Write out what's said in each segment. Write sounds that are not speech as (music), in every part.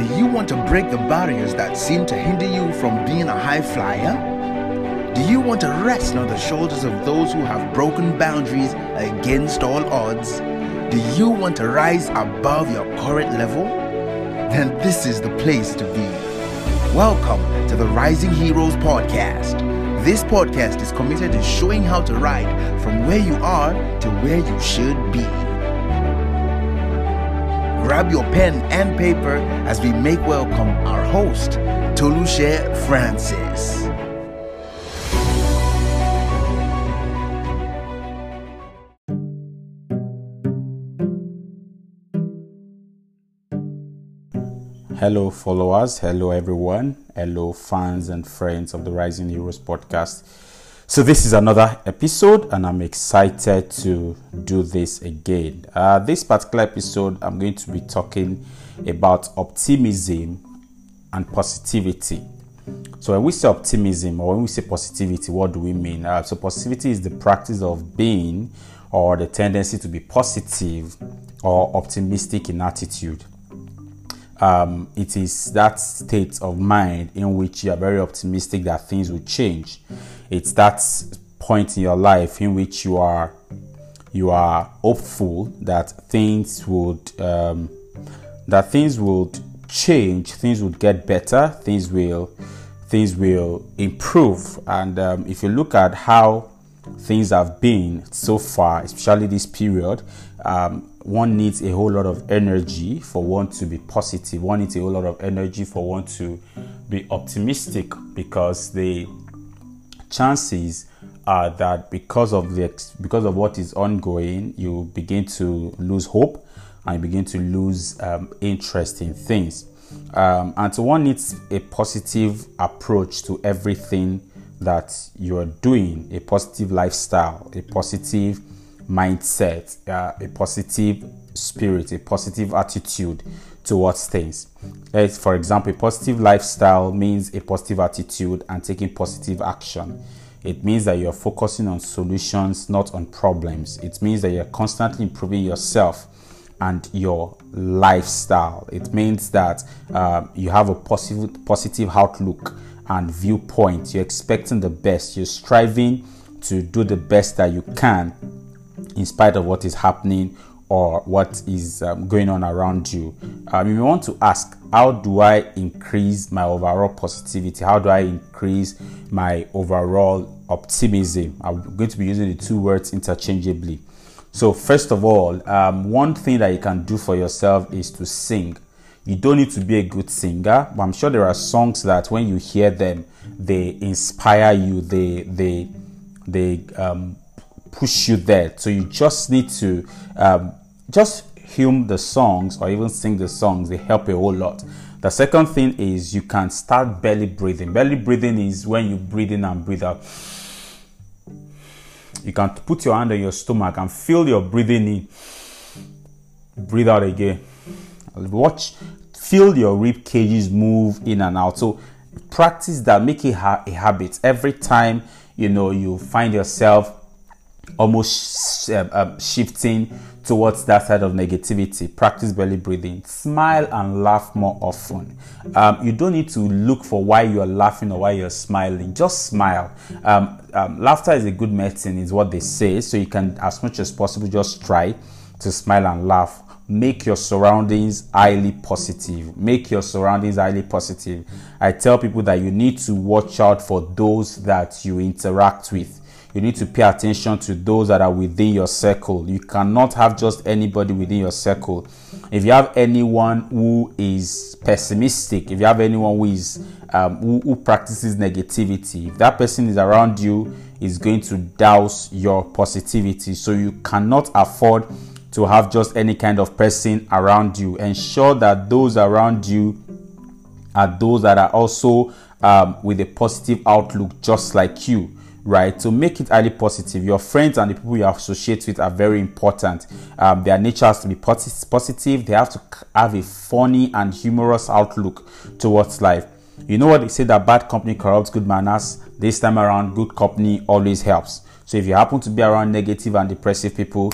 Do you want to break the barriers that seem to hinder you from being a high flyer? Do you want to rest on the shoulders of those who have broken boundaries against all odds? Do you want to rise above your current level? Then this is the place to be. Welcome to the Rising Heroes Podcast. This podcast is committed to showing how to ride from where you are to where you should be. Grab your pen and paper as we make welcome our host, Tolushe Francis. Hello, followers. Hello, everyone. Hello, fans and friends of the Rising Heroes podcast. So, this is another episode, and I'm excited to do this again. Uh, this particular episode, I'm going to be talking about optimism and positivity. So, when we say optimism or when we say positivity, what do we mean? Uh, so, positivity is the practice of being or the tendency to be positive or optimistic in attitude um, it is that state of mind in which you are very optimistic that things will change. It's that point in your life in which you are you are hopeful that things would um, that things would change, things would get better, things will things will improve. And um, if you look at how things have been so far, especially this period, um, one needs a whole lot of energy for one to be positive. One needs a whole lot of energy for one to be optimistic because the chances are that because of the because of what is ongoing, you begin to lose hope and you begin to lose um, interest in things. Um, and so one needs a positive approach to everything that you are doing, a positive lifestyle, a positive mindset, uh, a positive spirit, a positive attitude towards things. As for example, a positive lifestyle means a positive attitude and taking positive action. It means that you're focusing on solutions, not on problems. It means that you're constantly improving yourself and your lifestyle. It means that uh, you have a positive, positive outlook and viewpoint. You're expecting the best. You're striving to do the best that you can in spite of what is happening or what is um, going on around you. Um, you want to ask, how do I increase my overall positivity? How do I increase my overall optimism? I'm going to be using the two words interchangeably. So, first of all, um, one thing that you can do for yourself is to sing. You don't need to be a good singer, but I'm sure there are songs that when you hear them, they inspire you. They they they um, push you there. So you just need to um, just hum the songs or even sing the songs. They help a whole lot. The second thing is you can start belly breathing. Belly breathing is when you breathe in and breathe out. You can put your hand on your stomach and feel your breathing in. Breathe out again. Watch, feel your rib cages move in and out. So practice that. Make it a habit every time you know you find yourself almost uh, uh, shifting towards that side of negativity. Practice belly breathing. Smile and laugh more often. Um, you don't need to look for why you're laughing or why you're smiling. Just smile. Um, um, laughter is a good medicine, is what they say. So you can, as much as possible, just try to smile and laugh. Make your surroundings highly positive. Make your surroundings highly positive. I tell people that you need to watch out for those that you interact with you need to pay attention to those that are within your circle. You cannot have just anybody within your circle. If you have anyone who is pessimistic, if you have anyone who is um, who, who practices negativity, if that person is around you, is going to douse your positivity. So you cannot afford to have just any kind of person around you. Ensure that those around you are those that are also um, with a positive outlook, just like you right? To make it highly positive, your friends and the people you associate with are very important. Um, their nature has to be positive. They have to have a funny and humorous outlook towards life. You know what they say that bad company corrupts good manners. This time around, good company always helps. So if you happen to be around negative and depressive people,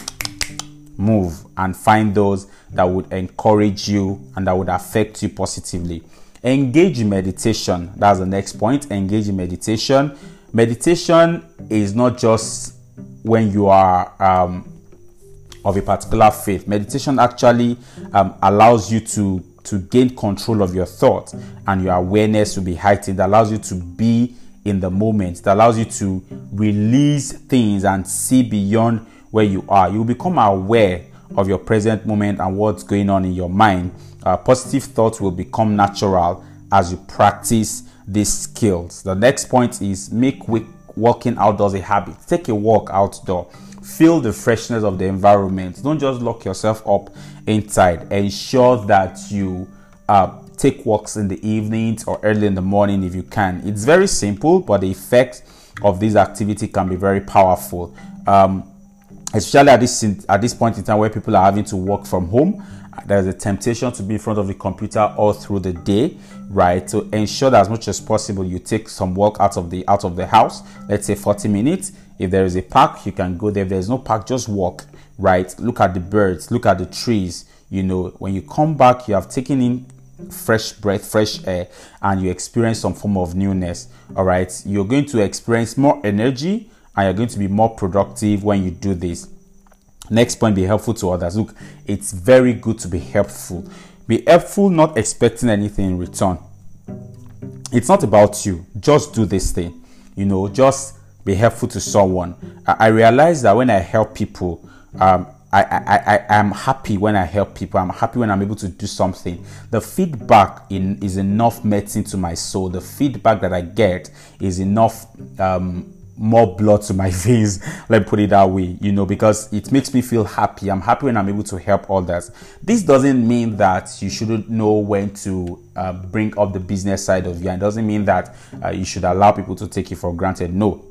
move and find those that would encourage you and that would affect you positively. Engage in meditation. That's the next point. Engage in meditation. Meditation is not just when you are um, of a particular faith. Meditation actually um, allows you to to gain control of your thoughts and your awareness will be heightened. It allows you to be in the moment. It allows you to release things and see beyond where you are. You become aware of your present moment and what's going on in your mind. Uh, positive thoughts will become natural as you practice these skills. The next point is make walking outdoors a habit. Take a walk outdoor. Feel the freshness of the environment. Don't just lock yourself up inside. Ensure that you uh, take walks in the evenings or early in the morning if you can. It's very simple, but the effect of this activity can be very powerful. Um, especially at this at this point in time where people are having to work from home there's a temptation to be in front of the computer all through the day right? To ensure that as much as possible you take some work out of the out of the house. Let's say 40 minutes. If there is a park you can go there. If there's no park just walk right? Look at the birds look at the trees you know. When you come back you have taken in fresh breath fresh air and you experience some form of newness all right? You're going to experience more energy and you're going to be more productive when you do this Next point, be helpful to others. Look, it's very good to be helpful. Be helpful, not expecting anything in return. It's not about you. Just do this thing. You know, just be helpful to someone. I, I realize that when I help people, um, I, I, I am happy when I help people. I'm happy when I'm able to do something. The feedback in, is enough medicine to my soul. The feedback that I get is enough um, more blood to my (laughs) veins let me put it that way you know because it makes me feel happy. I'm happy when i'm able to help others. This doesn't mean that you shouldn't know when to uh, bring up the business side of you. And doesn't mean that uh, you should allow people to take you for granted. No.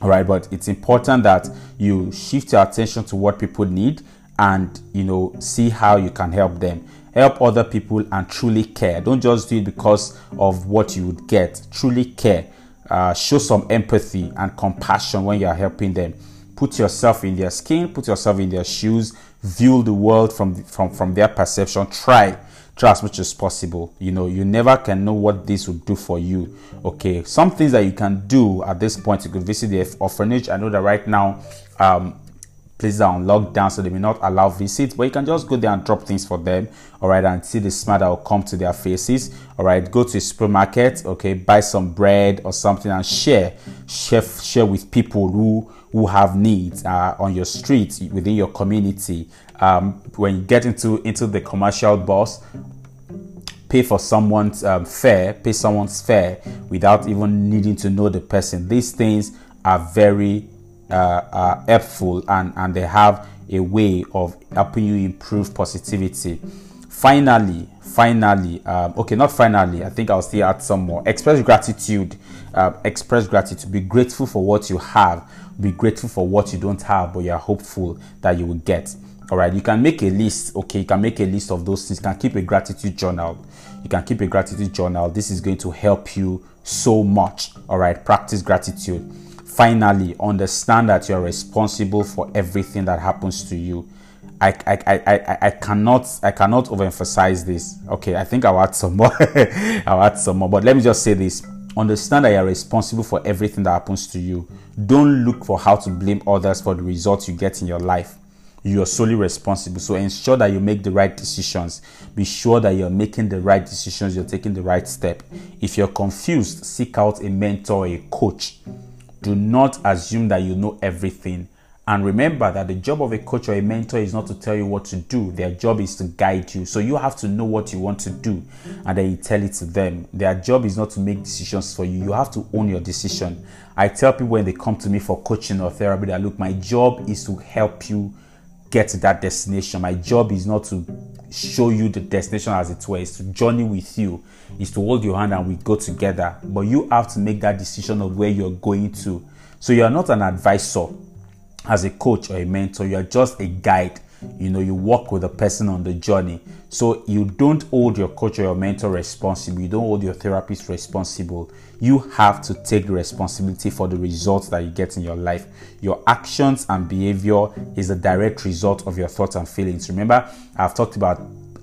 All right but it's important that you shift your attention to what people need and you know see how you can help them. Help other people and truly care. Don't just do it because of what you would get. Truly care uh, show some empathy and compassion when you are helping them. Put yourself in their skin, put yourself in their shoes, view the world from from from their perception. Try try as much as possible. You know, you never can know what this will do for you. Okay, some things that you can do at this point. You could visit the orphanage. I know that right now, um, places are on lockdown, so they may not allow visits, but you can just go there and drop things for them, all right, and see the smile that will come to their faces, all right. Go to a supermarket, okay, buy some bread or something and share, share, share with people who who have needs uh, on your street within your community. Um, when you get into into the commercial bus, pay for someone's um, fare, pay someone's fare without even needing to know the person. These things are very uh, are helpful and, and they have a way of helping you improve positivity. Finally, finally, um, okay, not finally, I think I'll still add some more. Express gratitude. Uh, express gratitude. Be grateful for what you have. Be grateful for what you don't have, but you're hopeful that you will get. All right, you can make a list. Okay, you can make a list of those things. You can keep a gratitude journal. You can keep a gratitude journal. This is going to help you so much. All right, practice gratitude finally understand that you're responsible for everything that happens to you I, I, I, I, cannot I cannot overemphasize this. Okay, I think I'll add some more. (laughs) I'll add some more. But let me just say this. Understand that you're responsible for everything that happens to you. Don't look for how to blame others for the results you get in your life. You are solely responsible. So ensure that you make the right decisions. Be sure that you're making the right decisions, you're taking the right step. If you're confused, seek out a mentor, a coach do not assume that you know everything. And remember that the job of a coach or a mentor is not to tell you what to do. Their job is to guide you. So you have to know what you want to do and then you tell it to them. Their job is not to make decisions for you. You have to own your decision. I tell people when they come to me for coaching or therapy that look, my job is to help you get to that destination. My job is not to show you the destination as it were, it's to journey with you, is to hold your hand and we go together. But you have to make that decision of where you're going to. So you're not an advisor as a coach or a mentor, you're just a guide. You know you work with a person on the journey so you don't hold your coach or your mentor responsible you don't hold your therapist responsible you have to take the responsibility for the results that you get in your life your actions and behavior is a direct result of your thoughts and feelings remember i've talked about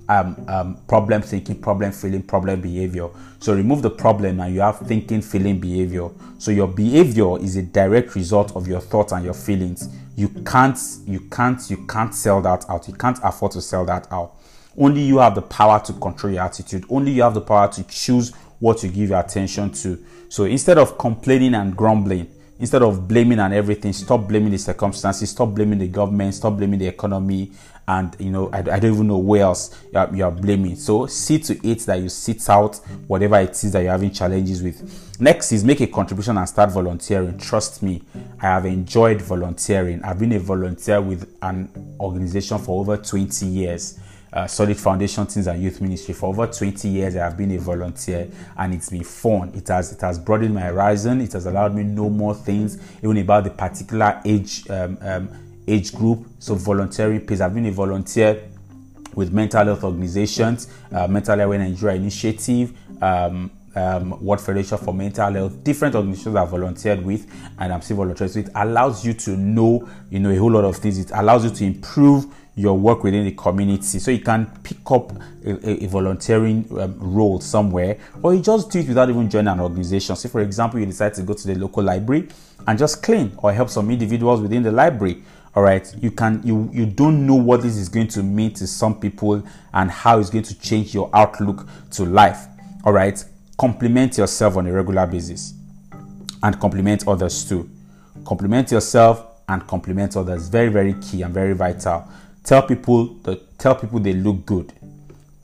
um, um, problem thinking, problem feeling, problem behavior. So remove the problem and you have thinking, feeling, behavior. So your behavior is a direct result of your thoughts and your feelings. You can't, you can't, you can't sell that out. You can't afford to sell that out. Only you have the power to control your attitude. Only you have the power to choose what you give your attention to. So instead of complaining and grumbling, instead of blaming and everything, stop blaming the circumstances, stop blaming the government, stop blaming the economy, and you know I, I don't even know where else you are, you are, blaming. So see to it that you sit out whatever it is that you're having challenges with. Next is make a contribution and start volunteering. Trust me i have enjoyed volunteering. I've been a volunteer with an organization for over 20 years uh, solid foundation teams and youth ministry. For over 20 years i have been a volunteer and it's been fun. It has it has broadened my horizon. It has allowed me know more things even about the particular age um, um, age group. So volunteering pays. I've been a volunteer with mental health organizations, uh, Mental Health Nigeria Initiative, um, um, World Federation for Mental Health, different organizations I've volunteered with, and I'm still volunteering. So it allows you to know, you know, a whole lot of things. It allows you to improve your work within the community. So you can pick up a, a volunteering um, role somewhere, or you just do it without even joining an organization. Say, for example, you decide to go to the local library and just clean or help some individuals within the library all right you can you you don't know what this is going to mean to some people and how it's going to change your outlook to life. All right compliment yourself on a regular basis and compliment others too. Compliment yourself and compliment others very very key and very vital. Tell people that tell people they look good.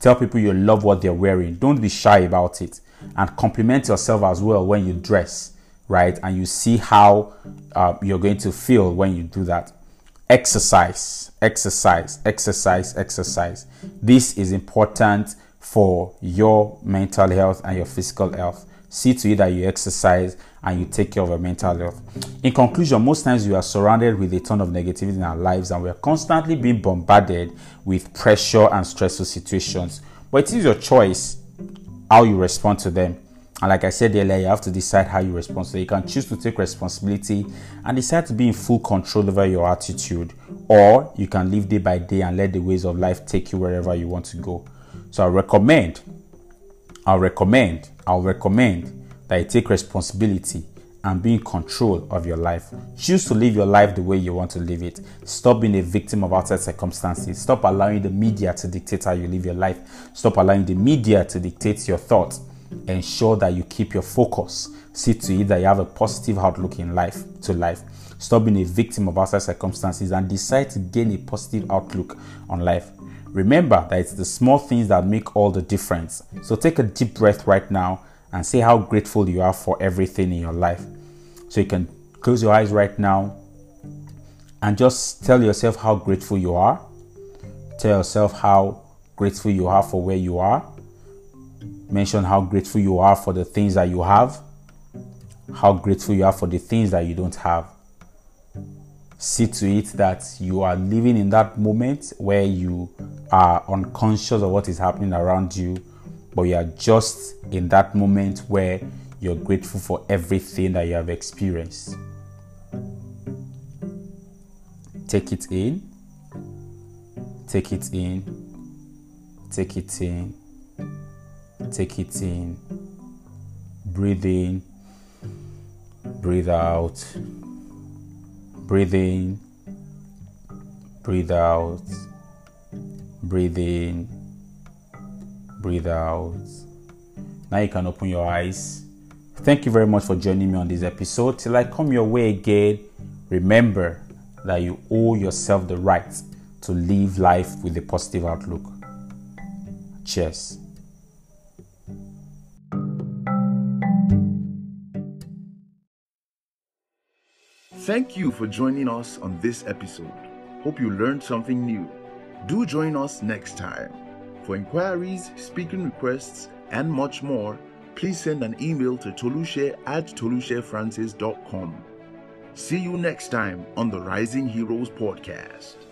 Tell people you love what they're wearing. Don't be shy about it and compliment yourself as well when you dress right? And you see how uh, you're going to feel when you do that exercise, exercise, exercise, exercise. This is important for your mental health and your physical health. See to it that you exercise and you take care of your mental health. In conclusion, most times we are surrounded with a ton of negativity in our lives and we are constantly being bombarded with pressure and stressful situations. But it is your choice how you respond to them. And like I said earlier, you have to decide how you respond. So you can choose to take responsibility and decide to be in full control over your attitude, or you can live day by day and let the ways of life take you wherever you want to go. So I recommend, I'll recommend, I'll recommend that you take responsibility and be in control of your life. Choose to live your life the way you want to live it. Stop being a victim of outside circumstances. Stop allowing the media to dictate how you live your life. Stop allowing the media to dictate your thoughts ensure that you keep your focus. See to it that you have a positive outlook in life to life. Stop being a victim of outside circumstances and decide to gain a positive outlook on life. Remember that it's the small things that make all the difference. So take a deep breath right now and say how grateful you are for everything in your life. So you can close your eyes right now and just tell yourself how grateful you are. Tell yourself how grateful you are for where you are Mention how grateful you are for the things that you have, how grateful you are for the things that you don't have. See to it that you are living in that moment where you are unconscious of what is happening around you, but you are just in that moment where you're grateful for everything that you have experienced. Take it in, take it in, take it in Take it in. Breathe in. Breathe out. Breathe in. Breathe out. Breathe in. Breathe out. Now you can open your eyes. Thank you very much for joining me on this episode. Till I come your way again, remember that you owe yourself the right to live life with a positive outlook. Cheers. Thank you for joining us on this episode. Hope you learned something new. Do join us next time. For inquiries, speaking requests, and much more, please send an email to tolushe at tolushefrancis.com. See you next time on the Rising Heroes podcast.